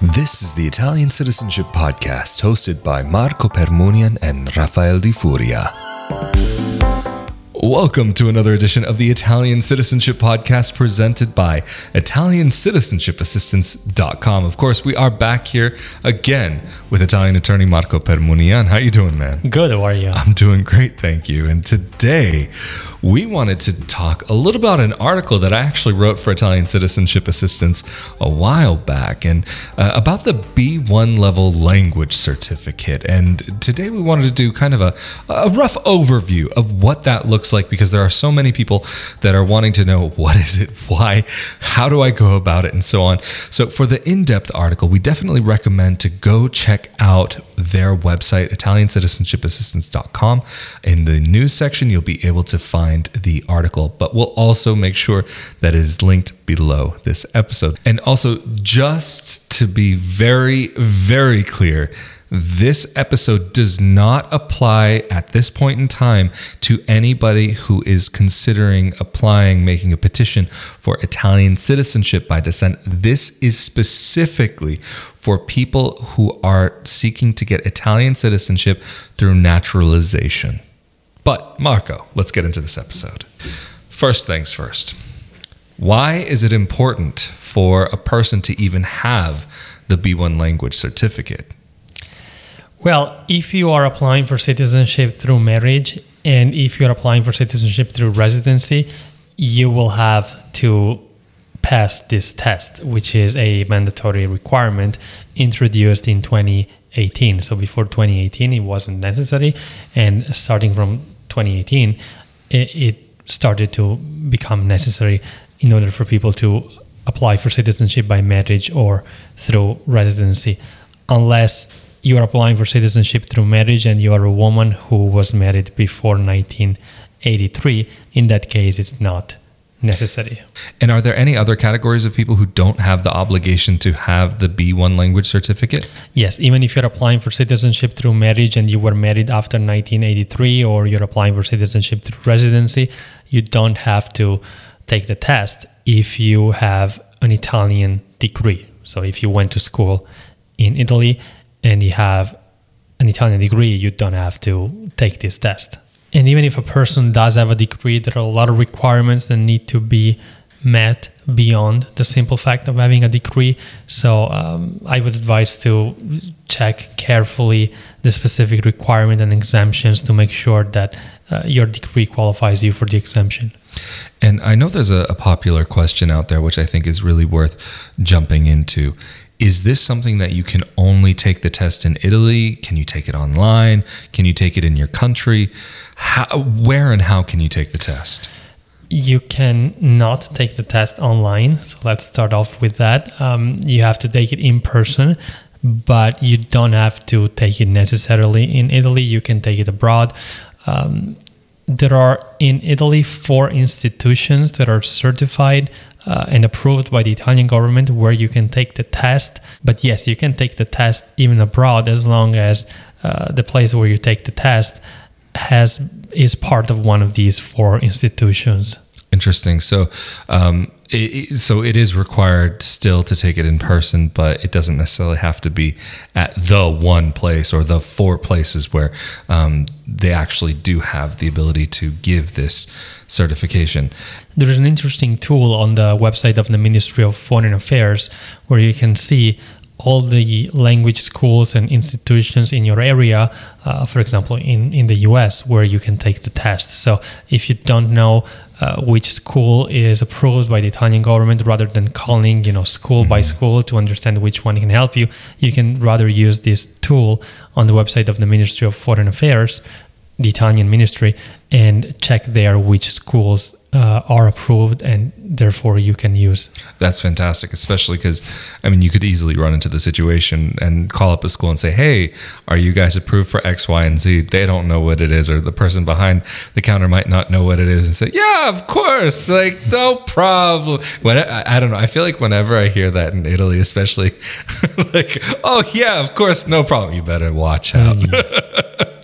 This is the Italian Citizenship Podcast hosted by Marco Permunian and Rafael Di Furia. Welcome to another edition of the Italian Citizenship Podcast presented by ItaliancitizenshipAssistance.com. Of course, we are back here again with Italian attorney Marco Permunian. How are you doing, man? Good, how are you? I'm doing great, thank you. And today we wanted to talk a little about an article that I actually wrote for Italian Citizenship Assistance a while back and uh, about the B1 level language certificate. And today we wanted to do kind of a, a rough overview of what that looks like because there are so many people that are wanting to know what is it, why, how do I go about it, and so on. So for the in depth article, we definitely recommend to go check out their website, ItaliancitizenshipAssistance.com. In the news section, you'll be able to find the article, but we'll also make sure that is linked below this episode. And also, just to be very, very clear, this episode does not apply at this point in time to anybody who is considering applying, making a petition for Italian citizenship by descent. This is specifically for people who are seeking to get Italian citizenship through naturalization. But, Marco, let's get into this episode. First things first. Why is it important for a person to even have the B1 language certificate? Well, if you are applying for citizenship through marriage and if you're applying for citizenship through residency, you will have to pass this test, which is a mandatory requirement introduced in 2018. So before 2018, it wasn't necessary. And starting from 2018, it, it started to become necessary in order for people to apply for citizenship by marriage or through residency, unless you are applying for citizenship through marriage and you are a woman who was married before 1983. In that case, it's not necessary. And are there any other categories of people who don't have the obligation to have the B1 language certificate? Yes, even if you're applying for citizenship through marriage and you were married after 1983 or you're applying for citizenship through residency, you don't have to take the test if you have an Italian degree. So if you went to school in Italy and you have an Italian degree, you don't have to take this test. And even if a person does have a degree, there are a lot of requirements that need to be met beyond the simple fact of having a degree. So um, I would advise to check carefully the specific requirement and exemptions to make sure that uh, your degree qualifies you for the exemption. And I know there's a, a popular question out there, which I think is really worth jumping into is this something that you can only take the test in Italy? Can you take it online? Can you take it in your country? How, where and how can you take the test? You can not take the test online. So let's start off with that. Um, you have to take it in person, but you don't have to take it necessarily in Italy. You can take it abroad. Um, there are in Italy four institutions that are certified uh, and approved by the Italian government where you can take the test. But yes, you can take the test even abroad as long as uh, the place where you take the test has is part of one of these four institutions. Interesting. So, um, it, so it is required still to take it in person, but it doesn't necessarily have to be at the one place or the four places where um, they actually do have the ability to give this certification. There is an interesting tool on the website of the Ministry of Foreign Affairs where you can see all the language schools and institutions in your area, uh, for example, in, in the US, where you can take the test. So if you don't know uh, which school is approved by the Italian government, rather than calling, you know, school mm-hmm. by school to understand which one can help you, you can rather use this tool on the website of the Ministry of Foreign Affairs, the Italian ministry, and check there which schools uh, are approved and therefore you can use. That's fantastic, especially because I mean you could easily run into the situation and call up a school and say, "Hey, are you guys approved for X, Y, and Z?" They don't know what it is, or the person behind the counter might not know what it is, and say, "Yeah, of course, like no problem." When I, I don't know, I feel like whenever I hear that in Italy, especially, like, "Oh yeah, of course, no problem." You better watch out. Yes.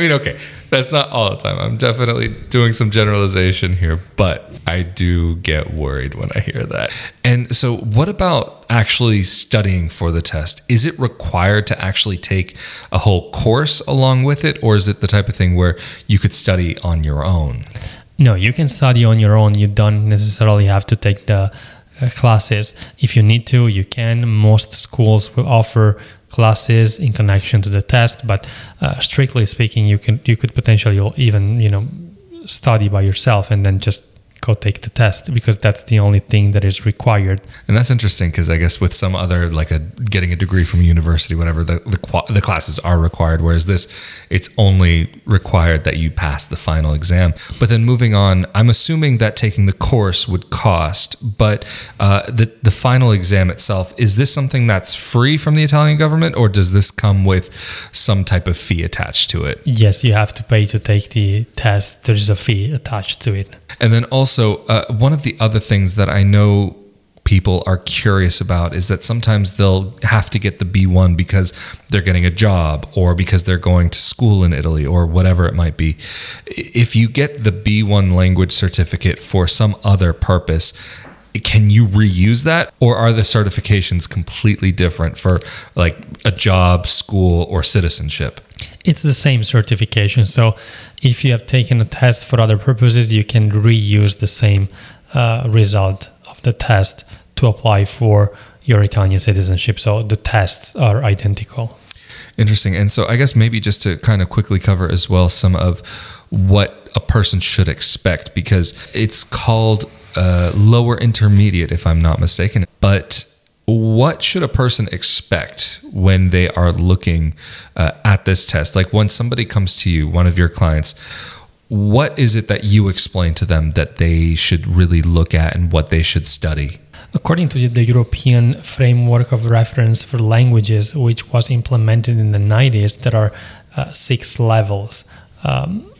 I mean, okay, that's not all the time. I'm definitely doing some generalization here, but I do get worried when I hear that. And so, what about actually studying for the test? Is it required to actually take a whole course along with it, or is it the type of thing where you could study on your own? No, you can study on your own. You don't necessarily have to take the uh, classes. If you need to, you can. Most schools will offer classes in connection to the test, but uh, strictly speaking, you can you could potentially even you know study by yourself and then just go take the test because that's the only thing that is required. And that's interesting because I guess with some other like a getting a degree from a university, whatever the the, the classes are required, whereas this it's only required that you pass the final exam. But then moving on, I'm assuming that taking the course would cost, but uh, the the final exam itself is this something that's free from the Italian government, or does this come with some type of fee attached to it? Yes, you have to pay to take the test. There is a fee attached to it. And then also, uh, one of the other things that I know people are curious about is that sometimes they'll have to get the B1 because they're getting a job or because they're going to school in Italy or whatever it might be. If you get the B1 language certificate for some other purpose, can you reuse that or are the certifications completely different for like a job, school, or citizenship? It's the same certification. So if you have taken a test for other purposes, you can reuse the same uh, result of the test to apply for your Italian citizenship. So the tests are identical. Interesting. And so I guess maybe just to kind of quickly cover as well some of what a person should expect because it's called uh, lower intermediate, if I'm not mistaken. But what should a person expect when they are looking uh, at this test? Like when somebody comes to you, one of your clients, what is it that you explain to them that they should really look at and what they should study? According to the European Framework of Reference for Languages, which was implemented in the 90s, there are uh, six levels. Um,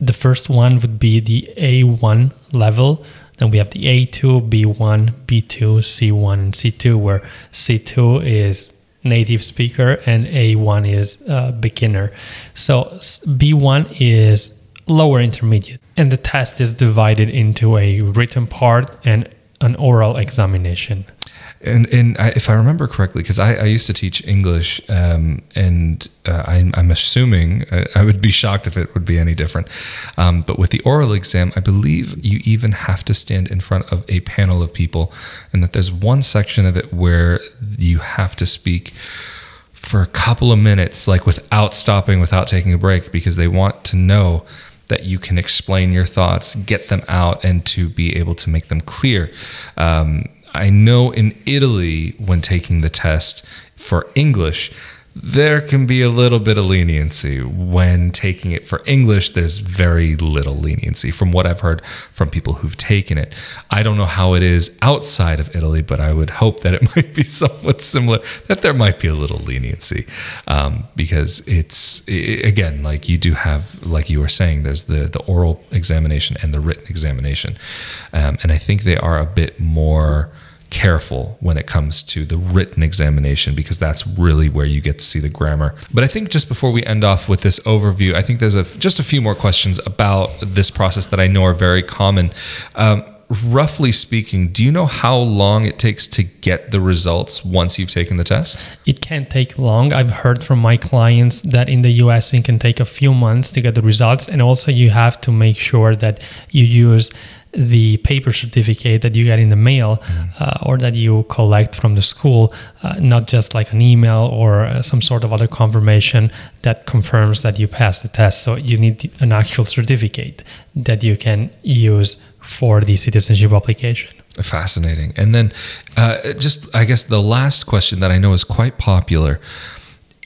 the first one would be the A1 level. Then we have the A2, B1, B2, C1, and C2, where C2 is native speaker and A1 is uh, beginner. So B1 is lower intermediate, and the test is divided into a written part and an oral examination. And, and I, if I remember correctly, because I, I, used to teach English, um, and uh, I, I'm, assuming I, I, would be shocked if it would be any different. Um, but with the oral exam, I believe you even have to stand in front of a panel of people, and that there's one section of it where you have to speak for a couple of minutes, like without stopping, without taking a break, because they want to know that you can explain your thoughts, get them out, and to be able to make them clear. Um, I know in Italy, when taking the test for English, there can be a little bit of leniency. When taking it for English, there's very little leniency from what I've heard from people who've taken it. I don't know how it is outside of Italy, but I would hope that it might be somewhat similar, that there might be a little leniency um, because it's, it, again, like you do have, like you were saying, there's the, the oral examination and the written examination. Um, and I think they are a bit more careful when it comes to the written examination because that's really where you get to see the grammar. But I think just before we end off with this overview, I think there's a, just a few more questions about this process that I know are very common. Um, roughly speaking, do you know how long it takes to get the results once you've taken the test? It can take long. I've heard from my clients that in the US it can take a few months to get the results. And also, you have to make sure that you use the paper certificate that you get in the mail mm. uh, or that you collect from the school, uh, not just like an email or uh, some sort of other confirmation that confirms that you passed the test. So you need an actual certificate that you can use for the citizenship application. Fascinating. And then, uh, just I guess the last question that I know is quite popular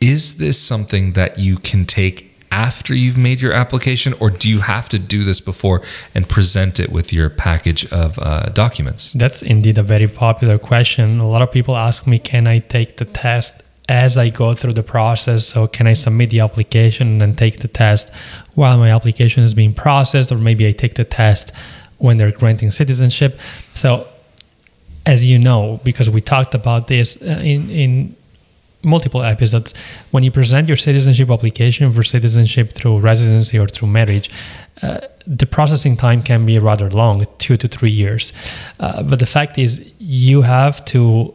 is this something that you can take after you've made your application, or do you have to do this before and present it with your package of uh, documents? That's indeed a very popular question. A lot of people ask me, can I take the test as I go through the process? So, can I submit the application and then take the test while my application is being processed, or maybe I take the test when they're granting citizenship? So, as you know, because we talked about this uh, in, in multiple episodes. When you present your citizenship application for citizenship through residency or through marriage, uh, the processing time can be rather long, two to three years. Uh, but the fact is, you have to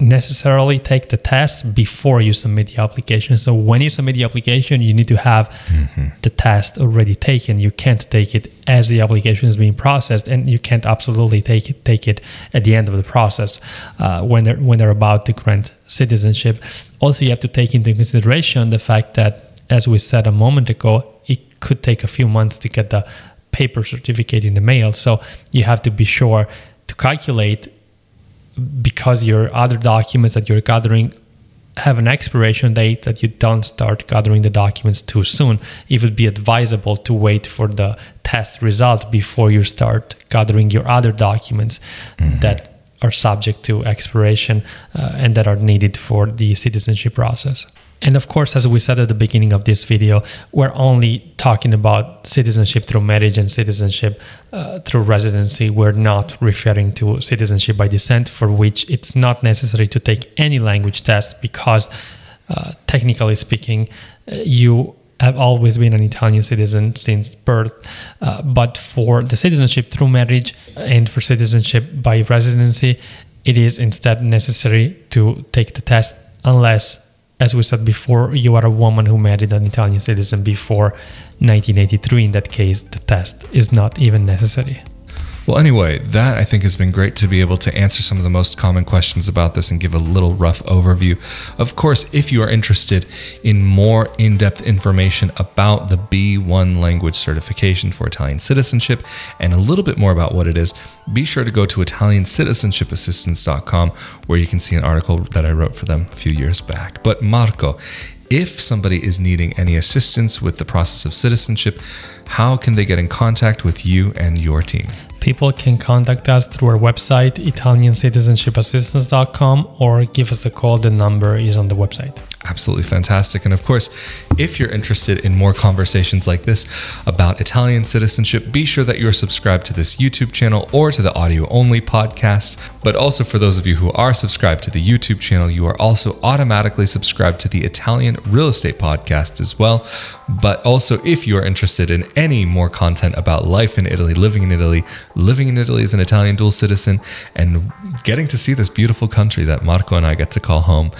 necessarily take the test before you submit the application. So when you submit the application, you need to have mm-hmm. the test already taken. You can't take it as the application is being processed, and you can't absolutely take it take it at the end of the process uh, when they're when they're about to grant citizenship. Also, you have to take into consideration the fact that, as we said a moment ago, it could take a few months to get the paper certificate in the mail. So you have to be sure to calculate because your other documents that you're gathering have an expiration date that you don't start gathering the documents too soon it would be advisable to wait for the test result before you start gathering your other documents mm-hmm. that are subject to expiration uh, and that are needed for the citizenship process and of course, as we said at the beginning of this video, we're only talking about citizenship through marriage and citizenship uh, through residency. We're not referring to citizenship by descent, for which it's not necessary to take any language test because, uh, technically speaking, uh, you have always been an Italian citizen since birth. Uh, but for the citizenship through marriage and for citizenship by residency, it is instead necessary to take the test unless as we said before, you are a woman who married an Italian citizen before 1983. In that case, the test is not even necessary. Well, anyway, that I think has been great to be able to answer some of the most common questions about this and give a little rough overview. Of course, if you are interested in more in depth information about the B1 language certification for Italian citizenship and a little bit more about what it is, be sure to go to Italiancitizenship.assistance.com where you can see an article that I wrote for them a few years back. But Marco, if somebody is needing any assistance with the process of citizenship, how can they get in contact with you and your team? People can contact us through our website, ItaliancitizenshipAssistance.com, or give us a call. The number is on the website. Absolutely fantastic. And of course, if you're interested in more conversations like this about Italian citizenship, be sure that you're subscribed to this YouTube channel or to the audio only podcast. But also, for those of you who are subscribed to the YouTube channel, you are also automatically subscribed to the Italian Real Estate Podcast as well. But also, if you are interested in any more content about life in Italy, living in Italy, living in Italy as an Italian dual citizen, and getting to see this beautiful country that Marco and I get to call home,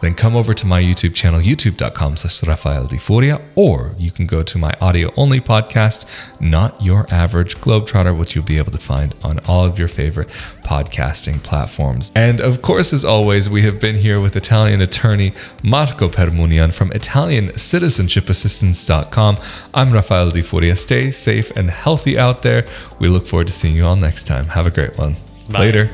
then come over to my YouTube channel, youtube.com slash Rafael Di Furia, or you can go to my audio only podcast, Not Your Average Globetrotter, which you'll be able to find on all of your favorite podcasting platforms. And of course, as always, we have been here with Italian attorney Marco Permunian from ItaliancitizenshipAssistance.com. I'm Rafael Di Furia. Stay safe and healthy out there. We look forward to seeing you all next time. Have a great one. Bye. Later.